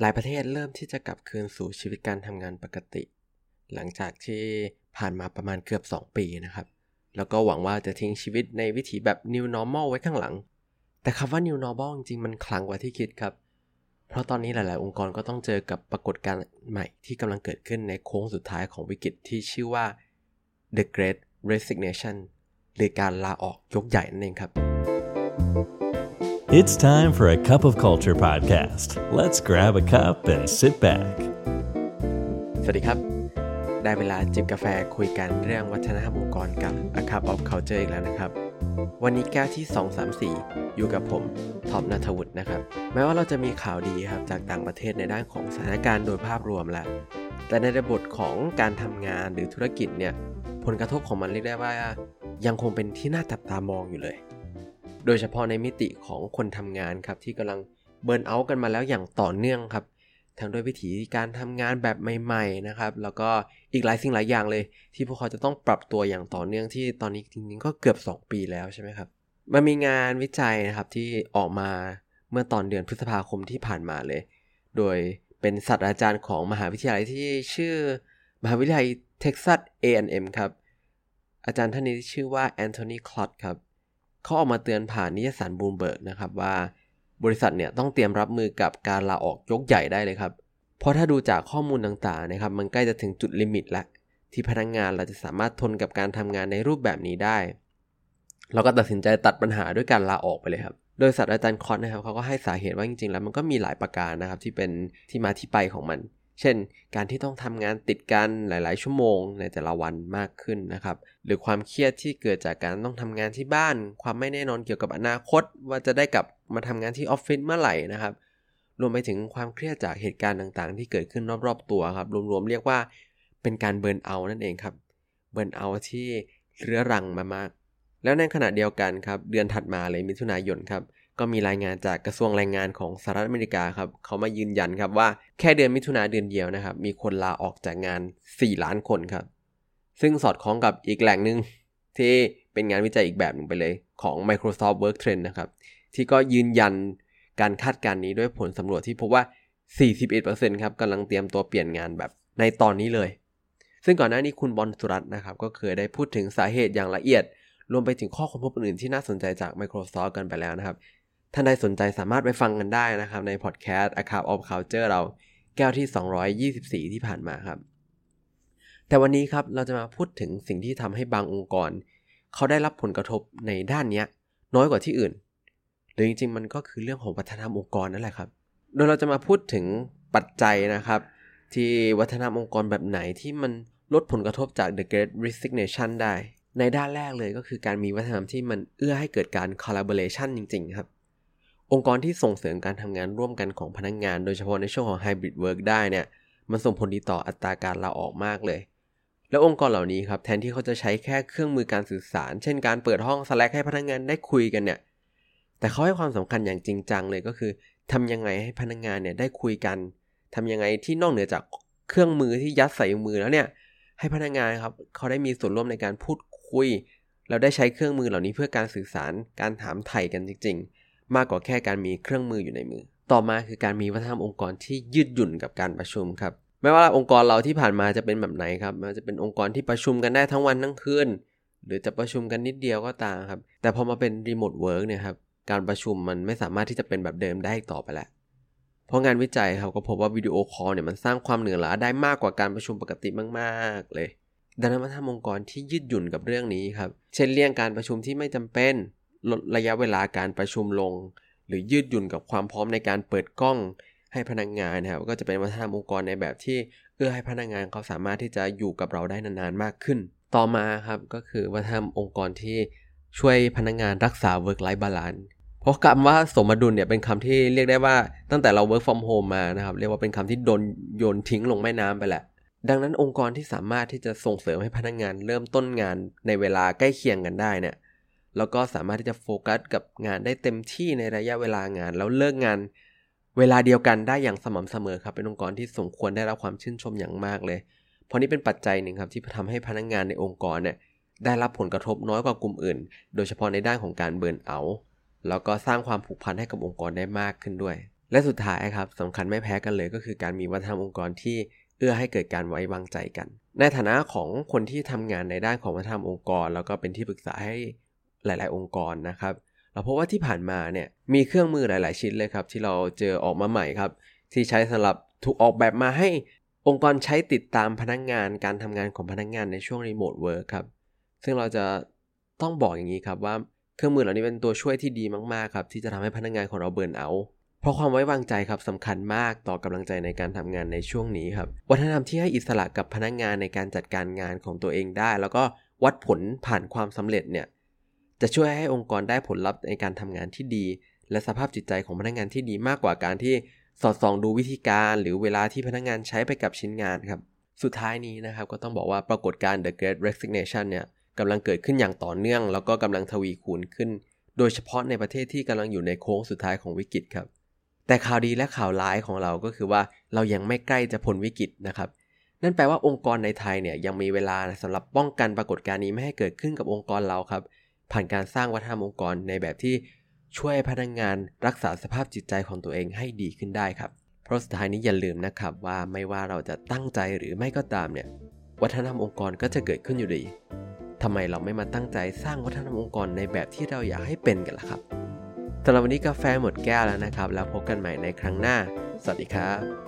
หลายประเทศเริ่มที่จะกลับคืนสู่ชีวิตการทำงานปกติ หลังจากที่ผ่านมาประมาณเกือบ 2 ปีนะครับ แล้วก็หวังว่าจะทิ้งชีวิตในวิถีแบบ new normal ไว้ข้างหลัง แต่คำว่า new normal จริงๆมันคลังกว่าที่คิดครับ เพราะตอนนี้หลายๆ องค์กรก็ต้องเจอกับปรากฏการณ์ใหม่ที่กำลังเกิดขึ้นในโค้งสุดท้ายของวิกฤตที่ชื่อว่า the great resignation หรือการลาออกยกใหญ่นั่นเองครับ It's time for a cup of culture podcast. Let's grab a cup and sit back. สวัสดีครับ ได้เวลาจิบกาแฟคุยกันเรื่องวัฒนธรรมองค์กรกับ A Cup of Culture อีกแล้วนะครับ วันนี้แก้วที่ 234 อยู่กับผมท็อปนัทวุฒินะครับ แม้ว่าเราจะมีข่าวดีครับจากต่างประเทศในด้านของสถานการณ์โดยภาพรวมแล้ว แต่ในบทของการทำงานหรือธุรกิจเนี่ย ผลกระทบของมันเรียกได้ว่ายังคงเป็นที่น่าจับตามองอยู่เลย โดยเฉพาะในมิติของคนทำงานครับที่กำลังเบิร์นเอาท์กันมาแล้วอย่างต่อเนื่องครับทั้งด้วยวิธีการทำงานแบบใหม่ๆนะครับ แล้วก็อีกหลายสิ่งหลายอย่างเลย ที่พวกเขาจะต้องปรับตัวอย่างต่อเนื่องที่ตอนนี้จริงๆก็เกือบ 2 ปีแล้วใช่ไหมครับ มันมีงานวิจัยนะครับที่ออกมาเมื่อตอนเดือนพฤษภาคมที่ผ่านมาเลย โดยเป็นศาสตราจารย์ของมหาวิทยาลัยที่ชื่อ มหาวิทยาลัยเท็กซัส A&M ครับ อาจารย์ท่านนี้ชื่อว่า Anthony Klotz ครับ เขาออกมาเตือนผ่านนิตยสารบูมเบิร์กนะครับว่า บริษัทเนี่ยต้องเตรียมรับมือกับการลาออกยกใหญ่ได้เลยครับ เพราะถ้าดูจากข้อมูลต่างๆนะครับ มันใกล้จะถึงจุด limit แล้วที่พนักงานเราจะสามารถทนกับการทำงานในรูปแบบนี้ได้ เราก็ตัดสินใจตัดปัญหาด้วยการลาออกไปเลยครับโดยศาสตราจารย์ Klotz นะครับเขาก็ให้สาเหตุว่าจริงๆ แล้วมันก็มีหลายประการนะครับที่เป็นที่มาที่ไปของมัน เช่น การที่ต้องทำงานติดกันหลาย ๆ ชั่วโมงในแต่ละวันมากขึ้นนะครับ หรือความเครียดที่เกิดจากการต้องทำงานที่บ้าน ความไม่แน่นอนเกี่ยวกับอนาคต ว่าจะได้กลับมาทำงานที่ออฟฟิศเมื่อไหร่นะครับ รวมไปถึงความเครียดจากเหตุการณ์ต่าง ๆ ที่เกิดขึ้นรอบ ๆ ตัวครับ รวม ๆ เรียกว่าเป็นการเบิร์นเอาท์นั่นเองครับ เบิร์นเอาท์ที่เรื้อรังมามาก แล้วในขณะเดียวกันครับ เดือนถัดมาเลยมิถุนายนครับ ก็มีรายงานจากกระทรวงแรงงานของสหรัฐอเมริกาครับเขามายืนยันครับว่าแค่เดือนมิถุนาเดือนเดียวนะครับ มีคนลาออกจากงาน 4 ล้านคนครับ ซึ่งสอดคล้องกับอีกแหล่งหนึ่งที่เป็นงานวิจัยอีกแบบหนึ่งไปเลยของ Microsoft Work Trend นะครับ ที่ก็ยืนยันการคาดการณ์นี้ด้วยผลสำรวจที่พบว่า 41%ครับกำลังเตรียมตัวเปลี่ยนงานแบบในตอนนี้เลย ซึ่งก่อนหน้านี้คุณบอลสุรัตน์นะครับ ก็เคยได้พูดถึงสาเหตุอย่างละเอียด รวมไปถึงข้อค้นพบอื่นที่น่าสนใจจาก Microsoft กันไปแล้วนะครับ ท่านใดสนใจสามารถไปฟังกันได้นะครับ ในพอดแคสต์ A Cup of Culture เราแก้วที่ 224 ที่ผ่านมาครับ แต่วันนี้ครับเราจะมาพูดถึงสิ่งที่ทำให้บางองค์กร เขาได้รับผลกระทบในด้านนี้น้อยกว่าที่อื่น หรือจริงๆ มันก็คือเรื่องของวัฒนธรรมองค์กรนั่นแหละครับ โดยเราจะมาพูดถึงปัจจัยนะครับ ที่วัฒนธรรมองค์กรแบบไหนที่มันลดผลกระทบจาก The Great Resignation ได้ ในด้านแรกเลยก็คือการมีวัฒนธรรมที่มันเอื้อให้เกิดการ collaboration จริง ๆ ครับ องค์กรที่ส่งเสริมการทำงานร่วมกันของพนักงงาน โดยเฉพาะในช่วงของ hybrid work ได้เนี่ย มันส่งผลดีต่ออัตราการลาออกมากเลย แล้วองค์กรเหล่านี้ครับแทนที่เขาจะใช้แค่เครื่องมือการสื่อสาร เช่นการเปิดห้อง Slack ให้พนักงงานได้คุยกันเนี่ย แต่เขาให้ความสำคัญอย่างจริงจังเลยก็คือทำยังไงให้พนักงงานเนี่ยได้คุยกันทำยังไงที่นอกเหนือจากเครื่องมือที่ยัดใส่มือแล้วเนี่ยให้พนักงานครับเขาได้มีส่วนร่วมในการพูดคุย แล้วได้ใช้เครื่องมือเหล่านี้เพื่อการสื่อสารการถามไถ่กันจริง ๆ มากกว่าแค่การมีเครื่องมืออยู่ในมือ ต่อมาคือการมีวัฒนธรรมองค์กรที่ยืดหยุ่นกับการประชุมครับไม่ว่าองค์กรเราที่ผ่านมาจะเป็นแบบไหนครับมันจะเป็นองค์กรที่ประชุมกันได้ทั้งวันทั้งคืนหรือจะประชุมกันนิดเดียวก็ตามครับ แต่พอมาเป็น remote work เนี่ยครับการประชุมมันไม่สามารถที่จะเป็นแบบเดิมได้ต่อไปแล้วเพราะงานวิจัยครับก็พบว่า video call เนี่ยมันสร้างความเหนื่อยล้าได้มากกว่าการประชุมปกติมากๆ เลยดังนั้นมาทำองค์กรที่ยืดหยุ่นกับเรื่องนี้ครับ เช่นเลี่ยงการประชุมที่ไม่จำเป็น ลดระยะเวลาการประชุมลง หรือยืดหยุ่นกับความพร้อมในการเปิดกล้องให้พนักงานนะครับก็จะเป็นวัฒนธรรมองค์กรในแบบที่เอื้อให้พนักงานเขาสามารถที่จะอยู่กับเราได้นานๆมากขึ้น ต่อมาครับก็คือวัฒนธรรมองค์กรที่ช่วยพนักงานรักษา work life balance เพราะคำว่าสมดุลเนี่ยเป็นคำที่เรียกได้ว่าตั้งแต่เรา work from home มานะครับเรียกว่าเป็นคำที่โดนโยนทิ้งลงแม่น้ำไปแหละ ดังนั้นองค์กรที่สามารถที่จะส่งเสริมให้พนักงานเริ่มต้นงานในเวลาใกล้เคียงกันได้เนี่ย แล้วก็สามารถที่จะโฟกัสกับงานได้เต็มที่ในระยะเวลางาน แล้วเลิกงานเวลาเดียวกันได้อย่างสม่ำเสมอครับ เป็นองค์กรที่สมควรได้รับความชื่นชมอย่างมากเลย เพราะนี่เป็นปัจจัยหนึ่งครับที่ทำให้พนักงานในองค์กรเนี่ยได้รับผลกระทบน้อยกว่ากลุ่มอื่น โดยเฉพาะในด้านของการเบิร์นเอาแล้วก็สร้างความผูกพันให้กับองค์กรได้มากขึ้นด้วย และสุดท้ายครับสำคัญไม่แพ้กันเลยก็คือการมีวัฒนธรรมองค์กรที่เอื้อให้เกิดการไว้วางใจกัน ในฐานะของคนที่ทำงานในด้านของวัฒนธรรมองค์กร แล้วก็เป็นที่ปรึกษาให้ หลาย ๆ องค์กรนะครับ เราพบว่าที่ผ่านมาเนี่ยมีเครื่องมือหลาย ๆ ชิ้นเลยครับ ที่เราเจอออกมาใหม่ครับ ที่ใช้สำหรับถูกออกแบบมาให้องค์กรใช้ติดตามพนักงานการทำงานของพนักงานในช่วง remote work ครับ ซึ่งเราจะต้องบอกอย่างนี้ครับว่าเครื่องมือเหล่านี้เป็นตัวช่วยที่ดีมาก ๆ ครับ ที่จะทำให้พนักงานของเรา burnout เพราะความไว้วางใจครับสำคัญมากต่อกำลังใจในการทำงานในช่วงนี้ครับวัฒนธรรมที่ให้อิสระกับพนักงานในการจัดการงานของตัวเองได้ แล้วก็วัดผลผ่านความสำเร็จเนี่ย จะช่วยให้องค์กรได้ผลลัพธ์ในการทำงานที่ดี และสภาพจิตใจของพนักงานที่ดีมากกว่าการที่สอดส่องดูวิธีการหรือเวลาที่พนักงงานใช้ไปกับชิ้นงานครับ สุดท้ายนี้นะครับก็ต้องบอกว่าปรากฏการณ์ The Great Resignation เนี่ยกำลังเกิดขึ้นอย่างต่อเนื่อง แล้วก็กำลังทวีคูณขึ้น โดยเฉพาะในประเทศที่กำลังอยู่ในโค้งสุดท้ายของวิกฤตครับ แต่ข่าวดีและข่าวร้ายของเราก็คือว่าเรายังไม่ใกล้จะพ้นวิกฤตนะครับนั่นแปลว่าองค์กรในไทยเนี่ยยังมีเวลาสำหรับป้องกันปรากฏการณ์นี้ไม่ให้เกิดขึ้นกับองค์กรเราครับ ผ่านการสร้างวัฒนธรรมองค์กรในแบบที่ช่วยพนักงงานรักษาสภาพจิตใจของตัวเองให้ดีขึ้นได้ครับ เพราะสุดท้ายนี้อย่าลืมนะครับว่าไม่ว่าเราจะตั้งใจหรือไม่ก็ตามเนี่ย วัฒนธรรมองค์กรก็จะเกิดขึ้นอยู่ดีทำไมเราไม่มาตั้งใจสร้างวัฒนธรรมองค์กรในแบบที่เราอยากให้เป็นกันล่ะครับสำหรับวันนี้กาแฟหมดแก้วแล้วนะครับ แล้วพบกันใหม่ในครั้งหน้า สวัสดีครับ